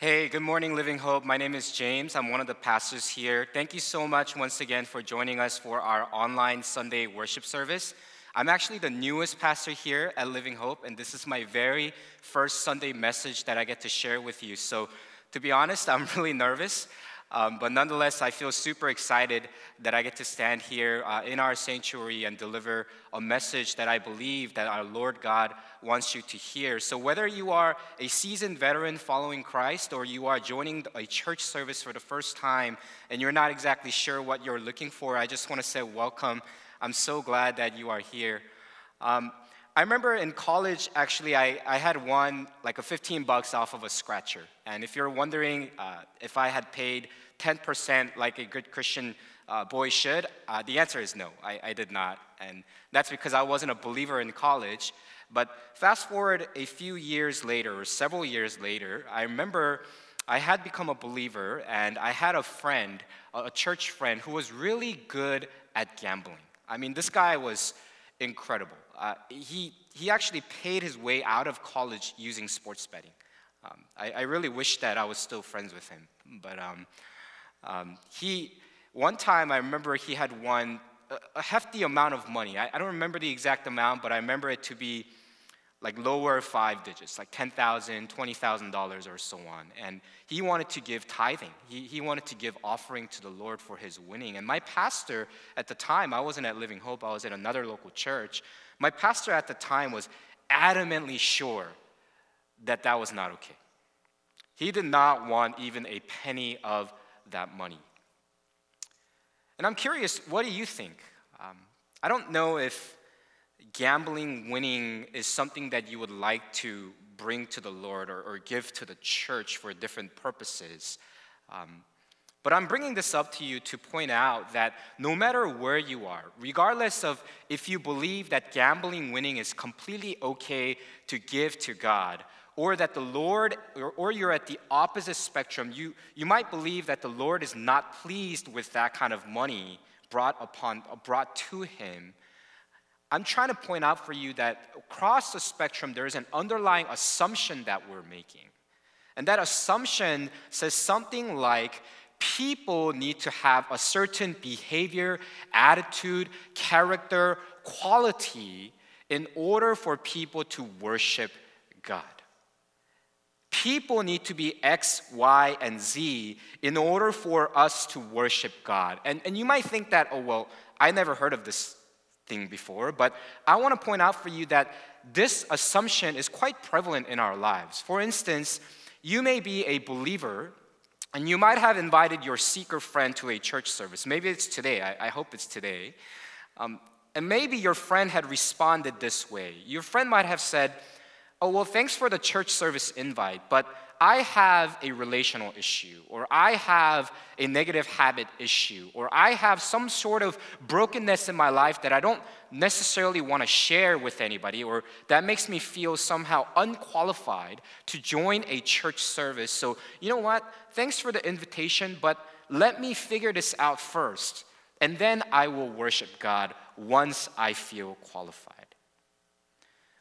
Hey, good morning, Living Hope. My name is James. I'm one of the pastors here. Thank you so much once again for joining us for our online Sunday worship service. I'm actually the newest pastor here at Living Hope, and this is my very first Sunday message that I get to share with you. So, to be honest, I'm really nervous. Um, but nonetheless, I feel super excited that I get to stand here uh, in our sanctuary and deliver a message that I believe that our Lord God wants you to hear. So whether you are a seasoned veteran following Christ or you are joining a church service for the first time and you're not exactly sure what you're looking for, I just want to say welcome. I'm so glad that you are here. Um, I remember in college, actually, I, I had won like a 15 bucks off of a scratcher. And if you're wondering uh, if I had paid 10% like a good Christian uh, boy should, uh, the answer is no, I, I did not. And that's because I wasn't a believer in college. But fast forward a few years later, or several years later, I remember I had become a believer and I had a friend, a church friend, who was really good at gambling. I mean, this guy was incredible. Uh, he, he actually paid his way out of college using sports betting. Um, I, I, really wish that I was still friends with him. But um, um, he, one time I remember he had won a, a hefty amount of money. I, I, don't remember the exact amount, but I remember it to be like lower five digits, like $10,000, $20,000 or so on. And he wanted to give tithing. He, he wanted to give offering to the Lord for his winning. And my pastor at the time, I wasn't at Living Hope, I was at another local church. My pastor at the time was adamantly sure that that was not okay. He did not want even a penny of that money. And I'm curious, what do you think? Um, I don't know if gambling winning is something that you would like to bring to the Lord or, or give to the church for different purposes. Um, but I'm bringing this up to you to point out that no matter where you are, regardless of if you believe that gambling winning is completely okay to give to God, or that the Lord, or, or, you're at the opposite spectrum, you, you might believe that the Lord is not pleased with that kind of money brought upon, brought to him. I'm trying to point out for you that across the spectrum, there is an underlying assumption that we're making. And that assumption says something like people need to have a certain behavior, attitude, character, quality in order for people to worship God. People need to be X, Y, and Z in order for us to worship God. And, and you might think that, oh, well, I never heard of this thing before, but I want to point out for you that this assumption is quite prevalent in our lives. For instance, you may be a believer and you might have invited your seeker friend to a church service. Maybe it's today, I, I hope it's today. Um, and maybe your friend had responded this way. Your friend might have said, Oh, well, thanks for the church service invite, but I have a relational issue, or I have a negative habit issue, or I have some sort of brokenness in my life that I don't necessarily want to share with anybody, or that makes me feel somehow unqualified to join a church service. So, you know what? Thanks for the invitation, but let me figure this out first, and then I will worship God once I feel qualified.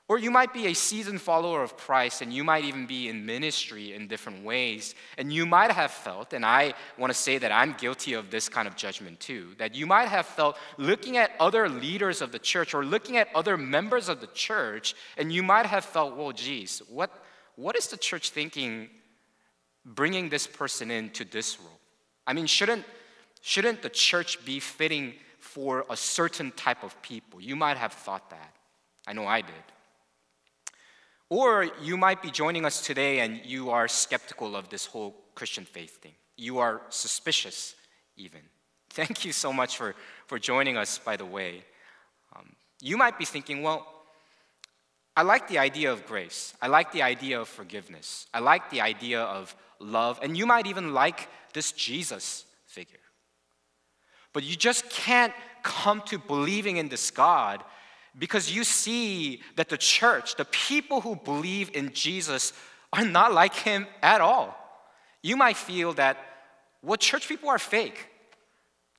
Or you might be a seasoned follower of Christ and you might even be in ministry in different ways. And you might have felt, and I want to say that I'm guilty of this kind of judgment too, that you might have felt looking at other leaders of the church or looking at other members of the church, and you might have felt, well, geez, what, what is the church thinking bringing this person into this role? I mean, shouldn't, shouldn't the church be fitting for a certain type of people? You might have thought that. I know I did. Or you might be joining us today and you are skeptical of this whole Christian faith thing. You are suspicious, even. Thank you so much for, for joining us, by the way. Um, you might be thinking, well, I like the idea of grace. I like the idea of forgiveness. I like the idea of love. And you might even like this Jesus figure. But you just can't come to believing in this God because you see that the church, the people who believe in Jesus, are not like him at all. You might feel that, well, church people are fake.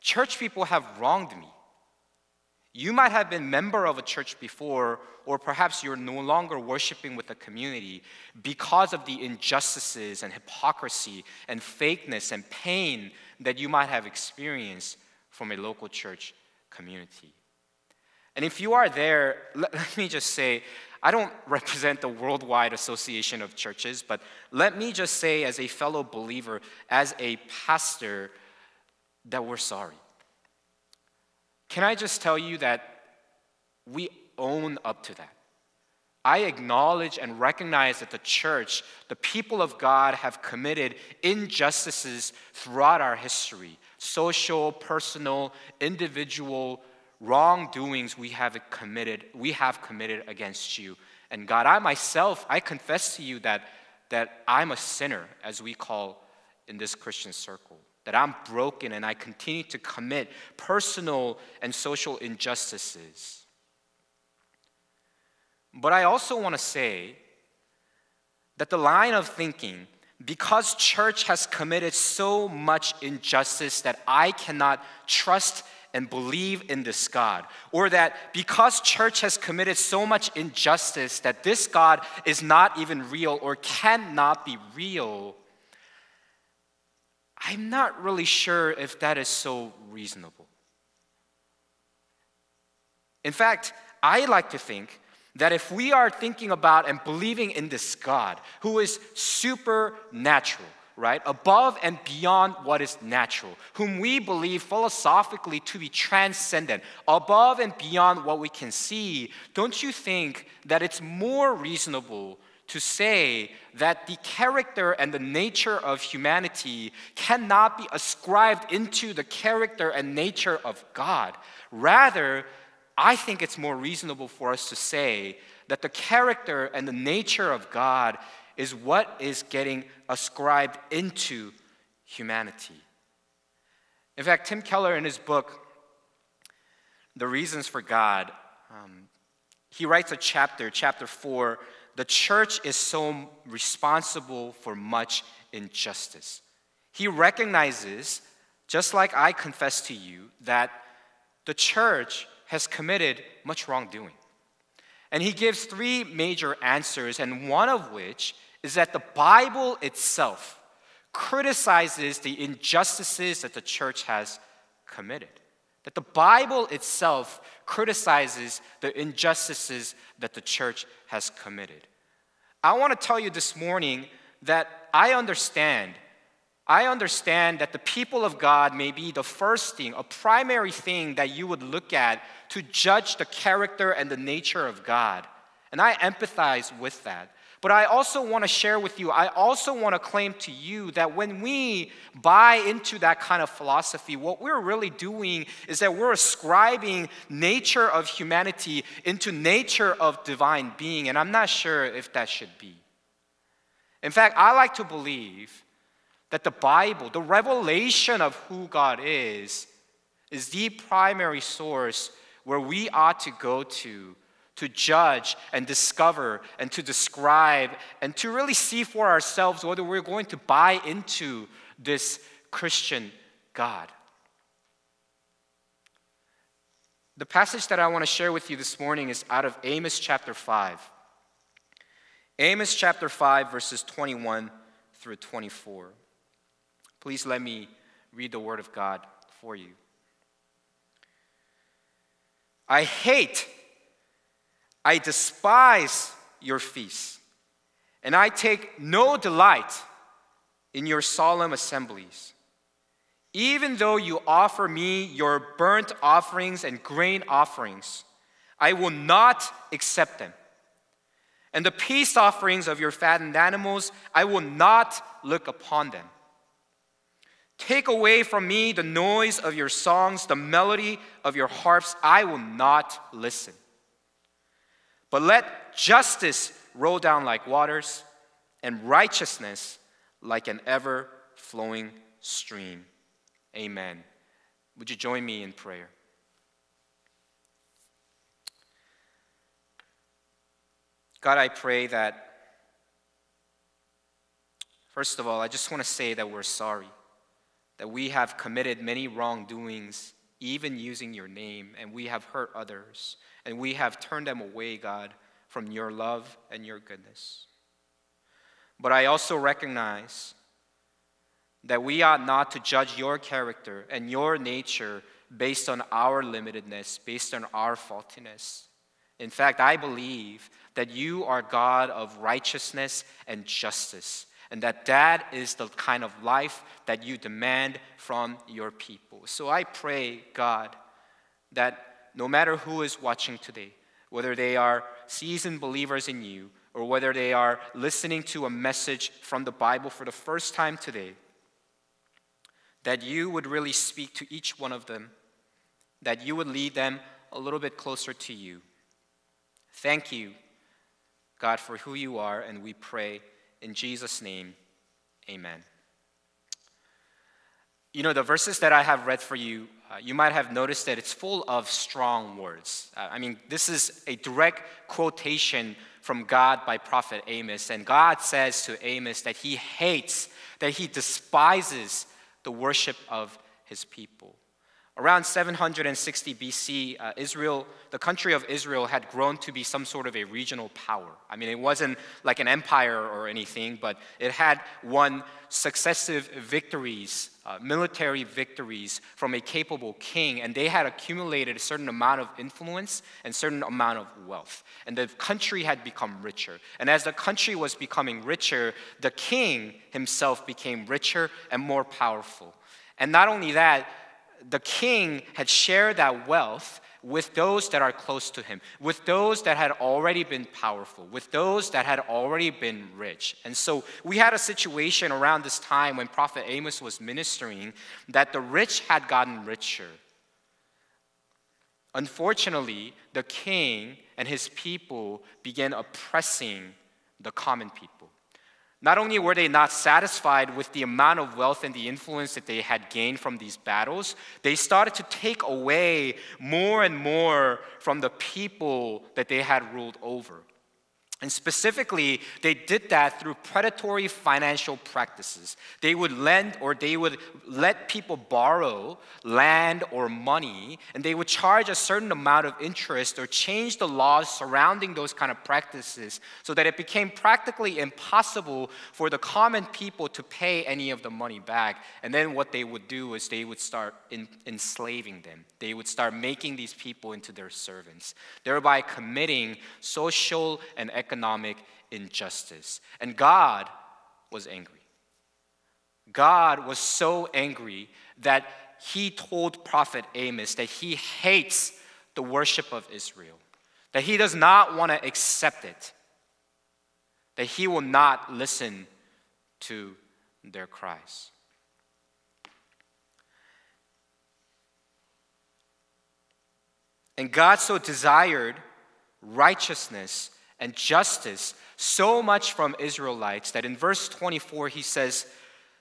Church people have wronged me. You might have been member of a church before, or perhaps you're no longer worshiping with the community because of the injustices and hypocrisy and fakeness and pain that you might have experienced from a local church community. And if you are there, let, let me just say, I don't represent the worldwide association of churches, but let me just say, as a fellow believer, as a pastor, that we're sorry. Can I just tell you that we own up to that? I acknowledge and recognize that the church, the people of God, have committed injustices throughout our history social, personal, individual wrongdoings we have committed, we have committed against you. And God, I myself, I confess to you that, that I'm a sinner, as we call in this Christian circle that I'm broken and I continue to commit personal and social injustices. But I also want to say that the line of thinking, because church has committed so much injustice that I cannot trust and believe in this God, or that because church has committed so much injustice that this God is not even real or cannot be real, I'm not really sure if that is so reasonable. In fact, I like to think that if we are thinking about and believing in this God who is supernatural, right, above and beyond what is natural, whom we believe philosophically to be transcendent, above and beyond what we can see, don't you think that it's more reasonable to say that the character and the nature of humanity cannot be ascribed into the character and nature of God. Rather, I think it's more reasonable for us to say that the character and the nature of God is what is getting ascribed into humanity. In fact, Tim Keller, in his book, The Reasons for God, um, he writes a chapter, chapter 4, the church is so responsible for much injustice. He recognizes, just like I confess to you, that the church has committed much wrongdoing. And he gives three major answers, and one of which is that the Bible itself criticizes the injustices that the church has committed. That the Bible itself criticizes the injustices that the church has committed. I want to tell you this morning that I understand. I understand that the people of God may be the first thing, a primary thing that you would look at to judge the character and the nature of God. And I empathize with that. But I also want to share with you, I also want to claim to you that when we buy into that kind of philosophy, what we're really doing is that we're ascribing nature of humanity into nature of divine being. And I'm not sure if that should be. In fact, I like to believe that the Bible, the revelation of who God is, is the primary source where we ought to go to to judge and discover and to describe and to really see for ourselves whether we're going to buy into this Christian God. The passage that I want to share with you this morning is out of Amos chapter 5. Amos chapter 5, verses 21 through 24. Please let me read the word of God for you. I hate I despise your feasts, and I take no delight in your solemn assemblies. Even though you offer me your burnt offerings and grain offerings, I will not accept them. And the peace offerings of your fattened animals, I will not look upon them. Take away from me the noise of your songs, the melody of your harps, I will not listen. But let justice roll down like waters and righteousness like an ever flowing stream. Amen. Would you join me in prayer? God, I pray that, first of all, I just want to say that we're sorry, that we have committed many wrongdoings even using your name, and we have hurt others, and we have turned them away, God, from your love and your goodness. But I also recognize that we ought not to judge your character and your nature based on our limitedness, based on our faultiness. In fact, I believe that you are God of righteousness and justice, and that that is the kind of life that you demand from your people. So I pray, God, that no matter who is watching today, whether they are seasoned believers in you or whether they are listening to a message from the Bible for the first time today, that you would really speak to each one of them, that you would lead them a little bit closer to you. Thank you, God, for who you are, and we pray in Jesus' name, amen. You know, the verses that I have read for you, uh, you might have noticed that it's full of strong words. Uh, I mean, this is a direct quotation from God by prophet Amos. And God says to Amos that he hates, that he despises the worship of his people. Around 760 BC, uh, Israel, the country of Israel, had grown to be some sort of a regional power. I mean, it wasn't like an empire or anything, but it had won successive victories, uh, military victories from a capable king, and they had accumulated a certain amount of influence and certain amount of wealth. And the country had become richer. And as the country was becoming richer, the king himself became richer and more powerful. And not only that, the king had shared that wealth with those that are close to him, with those that had already been powerful, with those that had already been rich. And so we had a situation around this time when Prophet Amos was ministering that the rich had gotten richer. Unfortunately, the king and his people began oppressing the common people. Not only were they not satisfied with the amount of wealth and the influence that they had gained from these battles, they started to take away more and more from the people that they had ruled over. And specifically, they did that through predatory financial practices. They would lend or they would let people borrow land or money, and they would charge a certain amount of interest or change the laws surrounding those kind of practices so that it became practically impossible for the common people to pay any of the money back. And then what they would do is they would start in, enslaving them. They would start making these people into their servants, thereby committing social and economic injustice. And God was angry. God was so angry that he told prophet Amos that he hates the worship of Israel, that he does not want to accept it, that he will not listen to their cries. And God so desired righteousness and justice so much from Israelites that in verse 24 he says,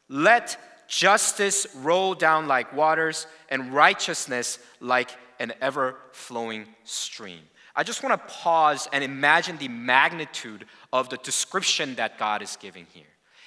Let justice roll down like waters and righteousness like an ever flowing stream. I just want to pause and imagine the magnitude of the description that God is giving here.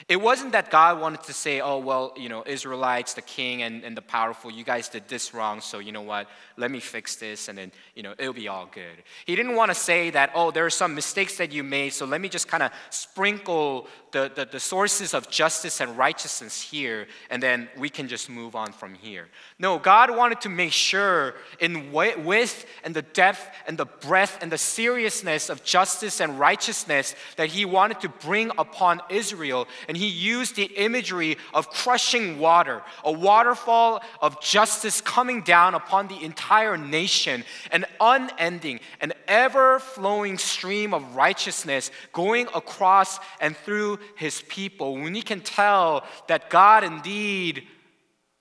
It wasn't that God wanted to say, oh, well, you know, Israelites, the king and, and the powerful, you guys did this wrong, so you know what, let me fix this and then, you know, it'll be all good. He didn't want to say that, oh, there are some mistakes that you made, so let me just kind of sprinkle the, the, the, sources of justice and righteousness here, and then we can just move on from here. No, God wanted to make sure in width and the depth and the breadth and the seriousness of justice and righteousness that He wanted to bring upon Israel and he used the imagery of crushing water, a waterfall of justice coming down upon the entire nation, an unending, an ever flowing stream of righteousness going across and through his people. When you can tell that God indeed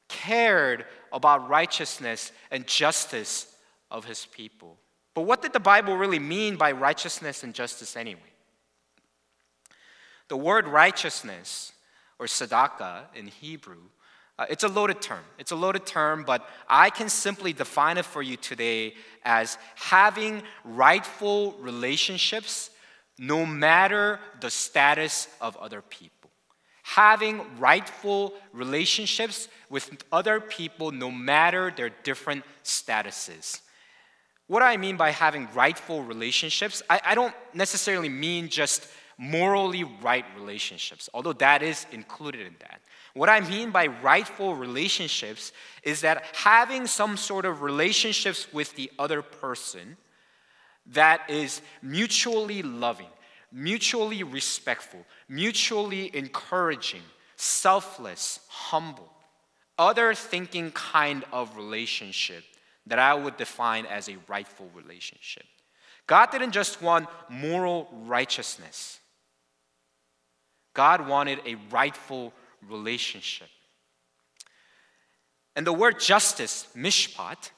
cared about righteousness and justice of his people. But what did the Bible really mean by righteousness and justice anyway? The word righteousness, or tzedakah in Hebrew, uh, it's a loaded term. It's a loaded term, but I can simply define it for you today as having rightful relationships no matter the status of other people having rightful relationships with other people no matter their different statuses. What I mean by having rightful relationships, I, I don't necessarily mean just morally right relationships, although that is included in that. What I mean by rightful relationships is that having some sort of relationships with the other person that is mutually loving, mutually respectful, mutually encouraging, selfless, humble, other thinking kind of relationship that I would define as a rightful relationship. God didn't just want moral righteousness. God wanted a rightful relationship. And the word justice, mishpat,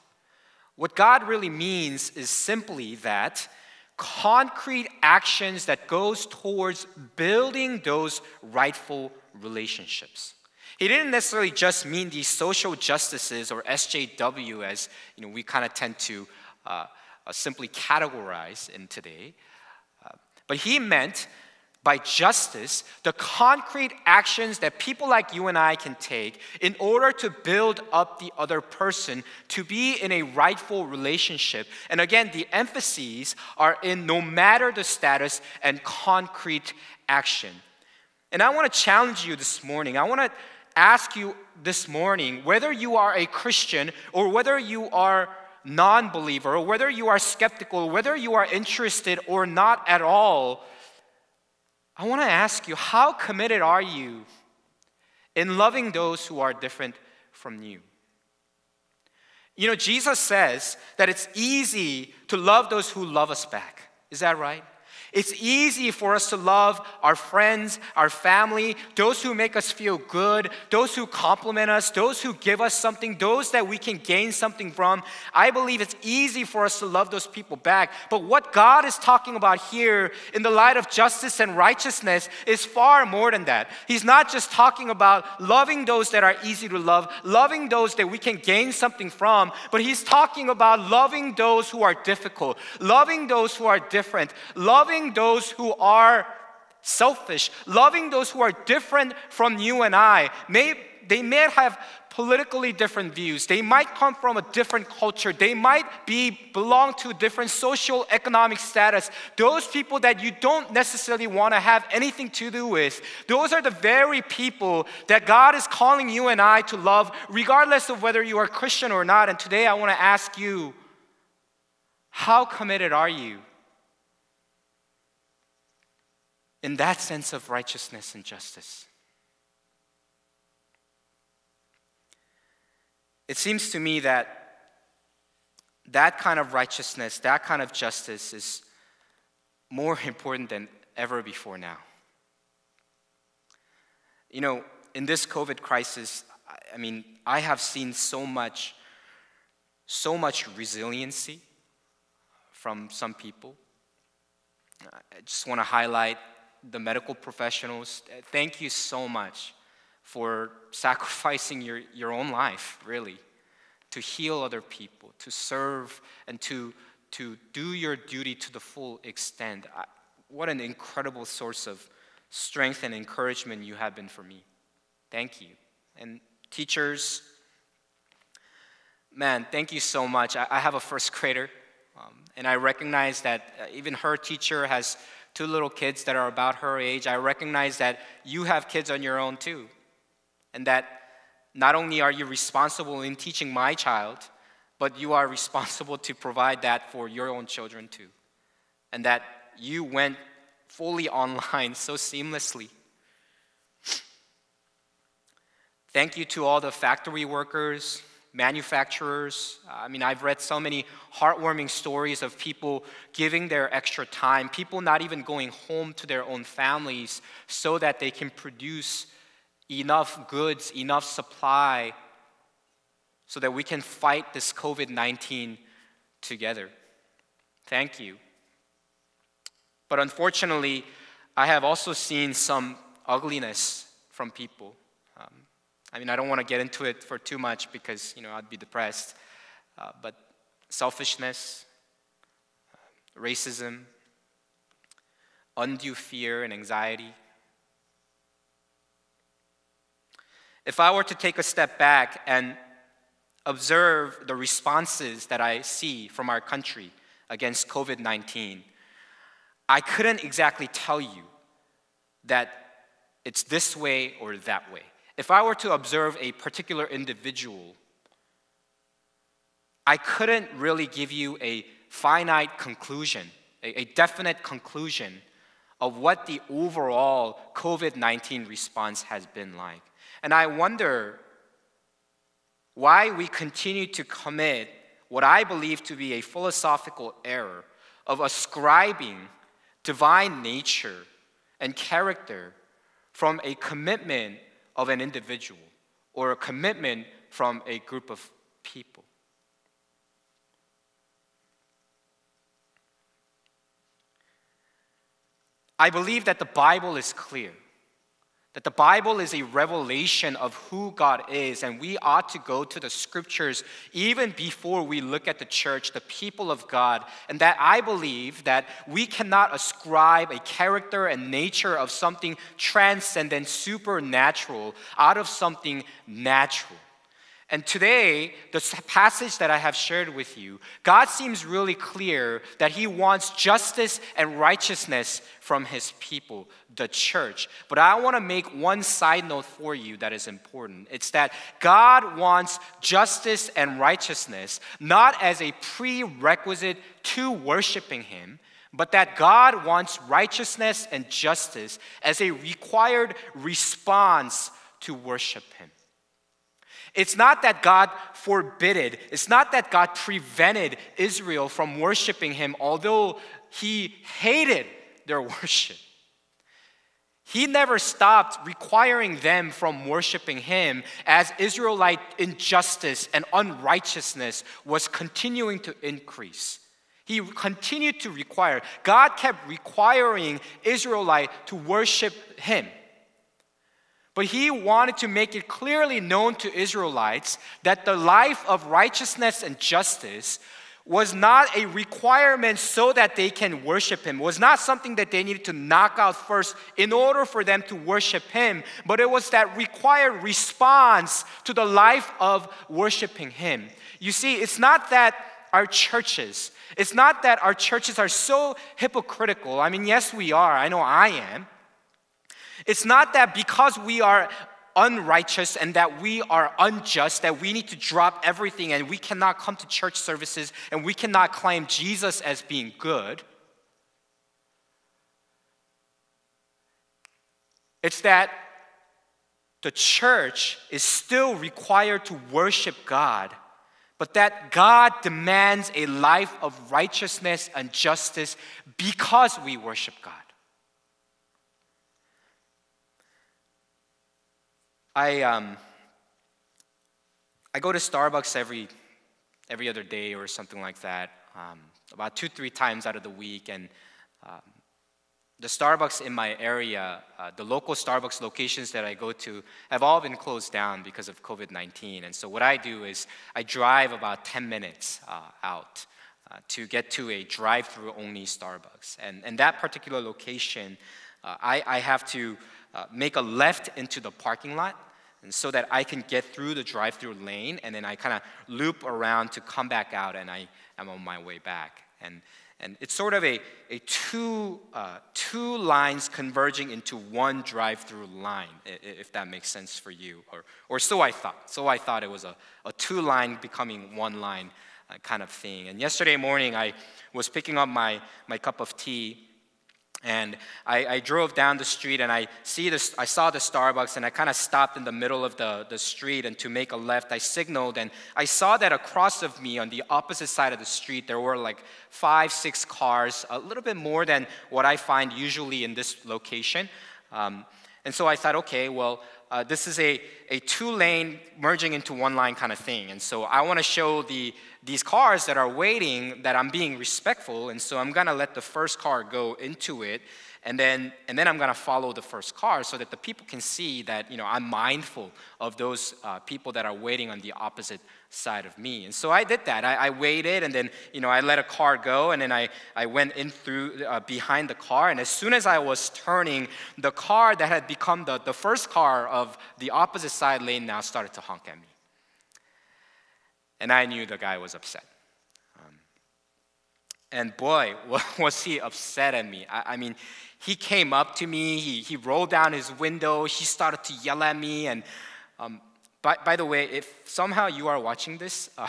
what God really means is simply that concrete actions that goes towards building those rightful relationships. He didn't necessarily just mean these social justices or SJW as you know we kind of tend to uh, uh, simply categorize in today, uh, but he meant by justice, the concrete actions that people like you and I can take in order to build up the other person to be in a rightful relationship. And again, the emphases are in no matter the status and concrete action. And I want to challenge you this morning. I want to ask you this morning whether you are a Christian or whether you are non believer or whether you are skeptical, whether you are interested or not at all I want to ask you how committed are you in loving those who are different from you? You know, Jesus says that it's easy to love those who love us back. Is that right? It's easy for us to love our friends, our family, those who make us feel good, those who compliment us, those who give us something, those that we can gain something from. I believe it's easy for us to love those people back. But what God is talking about here in the light of justice and righteousness is far more than that. He's not just talking about loving those that are easy to love, loving those that we can gain something from, but He's talking about loving those who are difficult, loving those who are different, loving loving those who are selfish, loving those who are different from you and I. May, they may have politically different views. They might come from a different culture. They might be belong to a different social economic status. Those people that you don't necessarily want to have anything to do with. Those are the very people that God is calling you and I to love regardless of whether you are Christian or not. And today I want to ask you, how committed are you in that sense of righteousness and justice. It seems to me that that kind of righteousness, that kind of justice is more important than ever before now. You know, in this COVID crisis, I mean, I have seen so much, so much resiliency from some people. I just want to highlight the medical professionals, thank you so much for sacrificing your, your own life, really, to heal other people, to serve, and to, to do your duty to the full extent. I, what an incredible source of strength and encouragement you have been for me. Thank you. And teachers, man, thank you so much. I, I have a first grader, um, and I recognize that uh, even her teacher has two little kids that are about her age, I recognize that you have kids on your own too. And that not only are you responsible in teaching my child, but you are responsible to provide that for your own children too. And that you went fully online so seamlessly. Thank you to all the factory workers, manufacturers. Uh, I mean, I've read so many heartwarming stories of people giving their extra time, people not even going home to their own families so that they can produce enough goods, enough supply, so that we can fight this COVID 19 together. Thank you. But unfortunately, I have also seen some ugliness from people. Um, I mean, I don't want to get into it for too much because, you know, I'd be depressed. Uh, but selfishness, racism, undue fear and anxiety, if I were to take a step back and observe the responses that I see from our country against COVID 19, I couldn't exactly tell you that it's this way or that way. If I were to observe a particular individual, I couldn't really give you a finite conclusion, a, a definite conclusion of what the overall COVID 19 response has been like. And I wonder why we continue to commit what I believe to be a philosophical error of ascribing divine nature and character from a commitment of an individual or a commitment from a group of people. I believe that the Bible is clear that the Bible is a revelation of who God is, and we ought to go to the scriptures even before we look at the church, the people of God. And that I believe that we cannot ascribe a character and nature of something transcendent, supernatural, out of something natural. And today, the passage that I have shared with you, God seems really clear that He wants justice and righteousness from His people, the church. But I want to make one side note for you that is important. It's that God wants justice and righteousness not as a prerequisite to worshiping Him, but that God wants righteousness and justice as a required response to worship Him. It's not that God forbid it's not that God prevented Israel from worshiping him, although he hated their worship. He never stopped requiring them from worshiping him as Israelite injustice and unrighteousness was continuing to increase. He continued to require, God kept requiring Israelite to worship him. But he wanted to make it clearly known to Israelites that the life of righteousness and justice was not a requirement so that they can worship him, was not something that they needed to knock out first in order for them to worship him, but it was that required response to the life of worshiping him. You see, it's not that our churches, it's not that our churches are so hypocritical. I mean, yes, we are. I know I am. It's not that because we are unrighteous and that we are unjust, that we need to drop everything and we cannot come to church services and we cannot claim Jesus as being good. It's that the church is still required to worship God, but that God demands a life of righteousness and justice because we worship God. I, um, I go to Starbucks every, every other day or something like that, um, about two, three times out of the week. And um, the Starbucks in my area, uh, the local Starbucks locations that I go to, have all been closed down because of COVID 19. And so, what I do is I drive about 10 minutes uh, out uh, to get to a drive through only Starbucks. And, and that particular location, uh, I, I have to uh, make a left into the parking lot and so that I can get through the drive through lane and then I kind of loop around to come back out and I am on my way back. And, and it's sort of a, a two, uh, two lines converging into one drive through line, if that makes sense for you. Or, or so I thought. So I thought it was a, a two line becoming one line uh, kind of thing. And yesterday morning, I was picking up my, my cup of tea and I, I, drove down the street and I, see this, I saw the Starbucks and I kind of stopped in the middle of the, the street and to make a left, I signaled and I saw that across of me on the opposite side of the street, there were like five, six cars, a little bit more than what I find usually in this location. Um, and so I thought, okay, well, uh, this is a, a two lane merging into one line kind of thing. And so I want to show the, these cars that are waiting that I'm being respectful. And so I'm going to let the first car go into it. and then and then I'm gonna follow the first car so that the people can see that you know I'm mindful of those uh, people that are waiting on the opposite side of me. And so I did that. I, I, waited, and then you know I let a car go, and then I I went in through uh, behind the car, and as soon as I was turning, the car that had become the, the first car of the opposite side lane now started to honk at me, and I knew the guy was upset. Um, and boy, was he upset at me. I, I mean, he came up to me, he, he rolled down his window, he started to yell at me. And um, by, by the way, if somehow you are watching this, uh,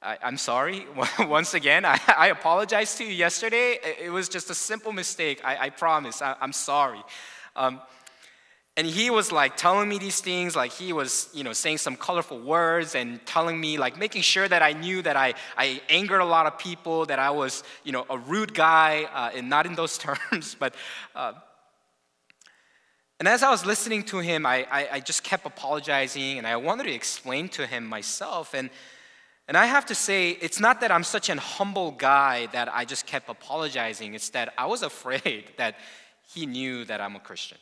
I, am sorry. Once again, I, I apologize to you yesterday. It was just a simple mistake. I, I promise. I, am sorry. Um, and he was like telling me these things, like he was, you know, saying some colorful words and telling me, like making sure that I knew that I, I angered a lot of people, that I was, you know, a rude guy, uh, and not in those terms, but. Uh, and as I was listening to him, I, I, I, just kept apologizing and I wanted to explain to him myself. And, and I have to say, it's not that I'm such an humble guy that I just kept apologizing, it's that I was afraid that he knew that I'm a Christian.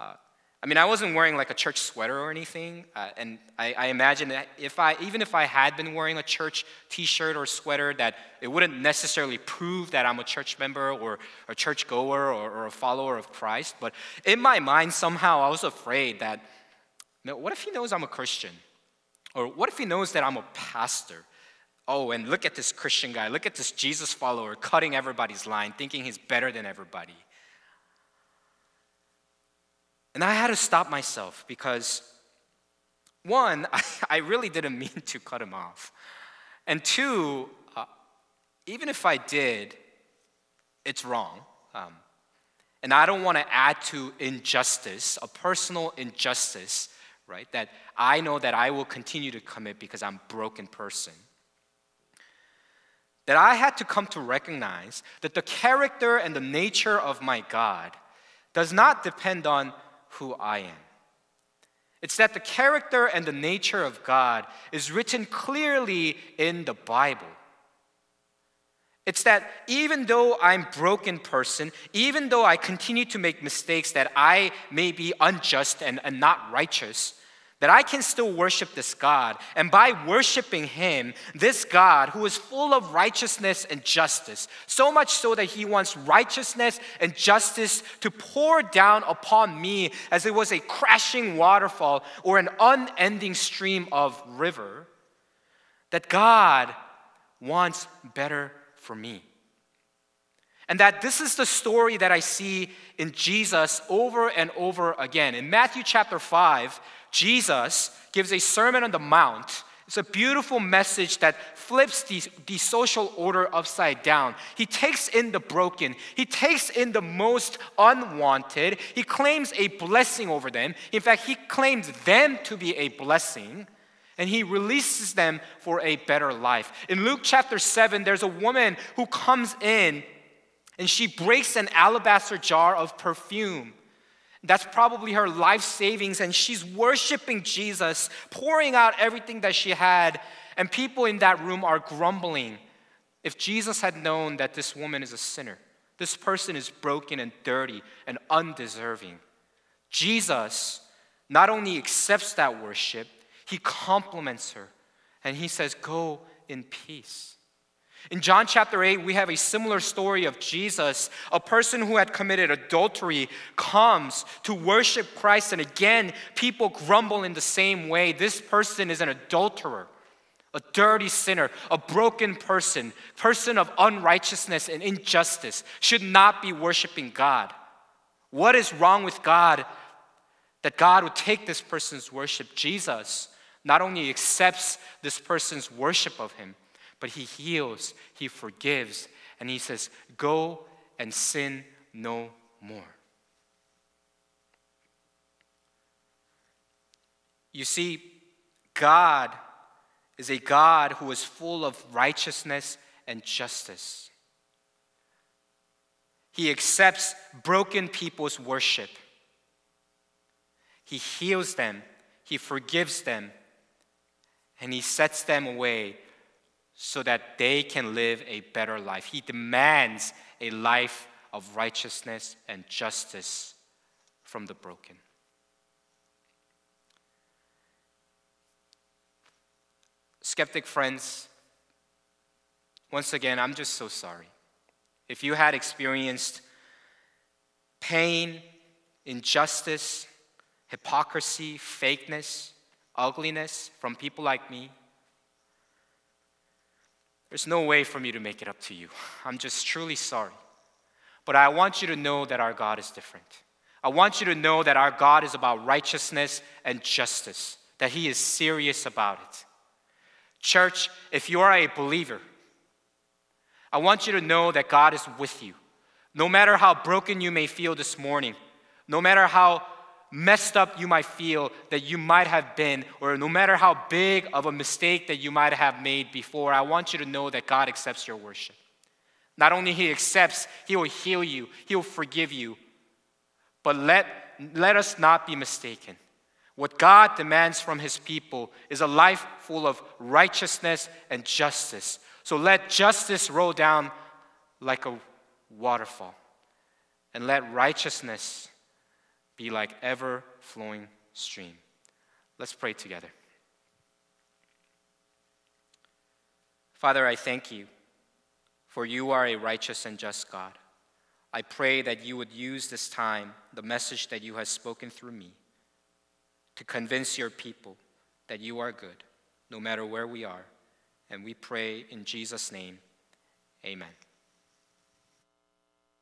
Uh, I mean, I wasn't wearing like a church sweater or anything, uh, and I, I, imagine that if I, even if I had been wearing a church T-shirt or sweater, that it wouldn't necessarily prove that I'm a church member or a church goer or, or a follower of Christ. But in my mind, somehow I was afraid that, you know, what if he knows I'm a Christian, or what if he knows that I'm a pastor? Oh, and look at this Christian guy, look at this Jesus follower cutting everybody's line, thinking he's better than everybody. And I had to stop myself because, one, I, really didn't mean to cut him off. And two, uh, even if I did, it's wrong. Um, and I don't want to add to injustice, a personal injustice, right? That I know that I will continue to commit because I'm a broken person. That I had to come to recognize that the character and the nature of my God does not depend on who I am. It's that the character and the nature of God is written clearly in the Bible. It's that even though I'm a broken person, even though I continue to make mistakes that I may be unjust and, and not righteous, that I can still worship this God. And by worshiping Him, this God who is full of righteousness and justice, so much so that He wants righteousness and justice to pour down upon me as it was a crashing waterfall or an unending stream of river, that God wants better for me. And that this is the story that I see in Jesus over and over again. In Matthew chapter 5, Jesus gives a Sermon on the Mount. It's a beautiful message that flips the, the social order upside down. He takes in the broken, he takes in the most unwanted, he claims a blessing over them. In fact, he claims them to be a blessing and he releases them for a better life. In Luke chapter 7, there's a woman who comes in and she breaks an alabaster jar of perfume. That's probably her life savings, and she's worshiping Jesus, pouring out everything that she had. And people in that room are grumbling. If Jesus had known that this woman is a sinner, this person is broken and dirty and undeserving, Jesus not only accepts that worship, he compliments her and he says, Go in peace. In John chapter 8, we have a similar story of Jesus. A person who had committed adultery comes to worship Christ, and again, people grumble in the same way. This person is an adulterer, a dirty sinner, a broken person, person of unrighteousness and injustice, should not be worshiping God. What is wrong with God that God would take this person's worship? Jesus not only accepts this person's worship of Him, but he heals, he forgives, and he says, Go and sin no more. You see, God is a God who is full of righteousness and justice. He accepts broken people's worship. He heals them, He forgives them, and He sets them away so that they can live a better life. He demands a life of righteousness and justice from the broken. Skeptic friends, once again, I'm just so sorry. If you had experienced pain, injustice, hypocrisy, fakeness, ugliness from people like me, there's no way for me to make it up to you. I'm just truly sorry. But I want you to know that our God is different. I want you to know that our God is about righteousness and justice, that He is serious about it. Church, if you are a believer, I want you to know that God is with you. No matter how broken you may feel this morning, no matter how messed up you might feel that you might have been, or no matter how big of a mistake that you might have made before, I want you to know that God accepts your worship. Not only He accepts, He will heal you, He will forgive you. But let, let us not be mistaken. What God demands from His people is a life full of righteousness and justice. So let justice roll down like a waterfall, and let righteousness be like ever flowing stream. Let's pray together. Father, I thank you for you are a righteous and just God. I pray that you would use this time, the message that you have spoken through me, to convince your people that you are good, no matter where we are. And we pray in Jesus' name, amen.